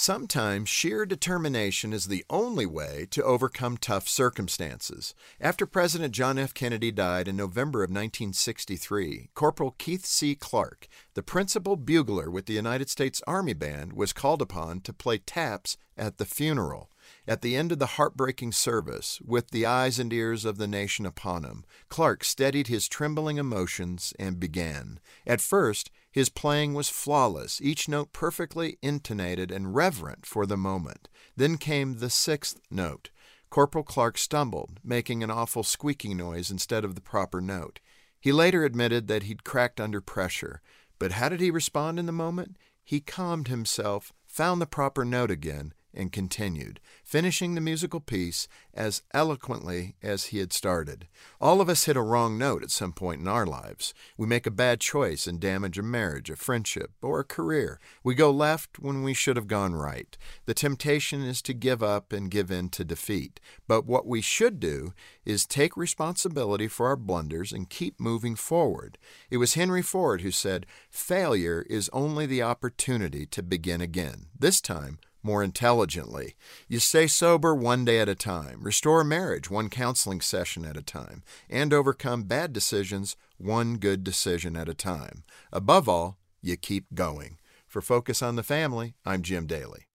Sometimes sheer determination is the only way to overcome tough circumstances. After President John F. Kennedy died in November of 1963, Corporal Keith C. Clark, the principal bugler with the United States Army Band, was called upon to play taps at the funeral. At the end of the heartbreaking service, with the eyes and ears of the nation upon him, Clark steadied his trembling emotions and began. At first, his playing was flawless, each note perfectly intonated and reverent for the moment. Then came the sixth note. Corporal Clark stumbled, making an awful squeaking noise instead of the proper note. He later admitted that he'd cracked under pressure. But how did he respond in the moment? He calmed himself, found the proper note again, and continued, finishing the musical piece as eloquently as he had started. All of us hit a wrong note at some point in our lives. We make a bad choice and damage a marriage, a friendship, or a career. We go left when we should have gone right. The temptation is to give up and give in to defeat. But what we should do is take responsibility for our blunders and keep moving forward. It was Henry Ford who said, Failure is only the opportunity to begin again. This time, more intelligently. You stay sober one day at a time, restore a marriage one counseling session at a time, and overcome bad decisions one good decision at a time. Above all, you keep going. For Focus on the Family, I'm Jim Daly.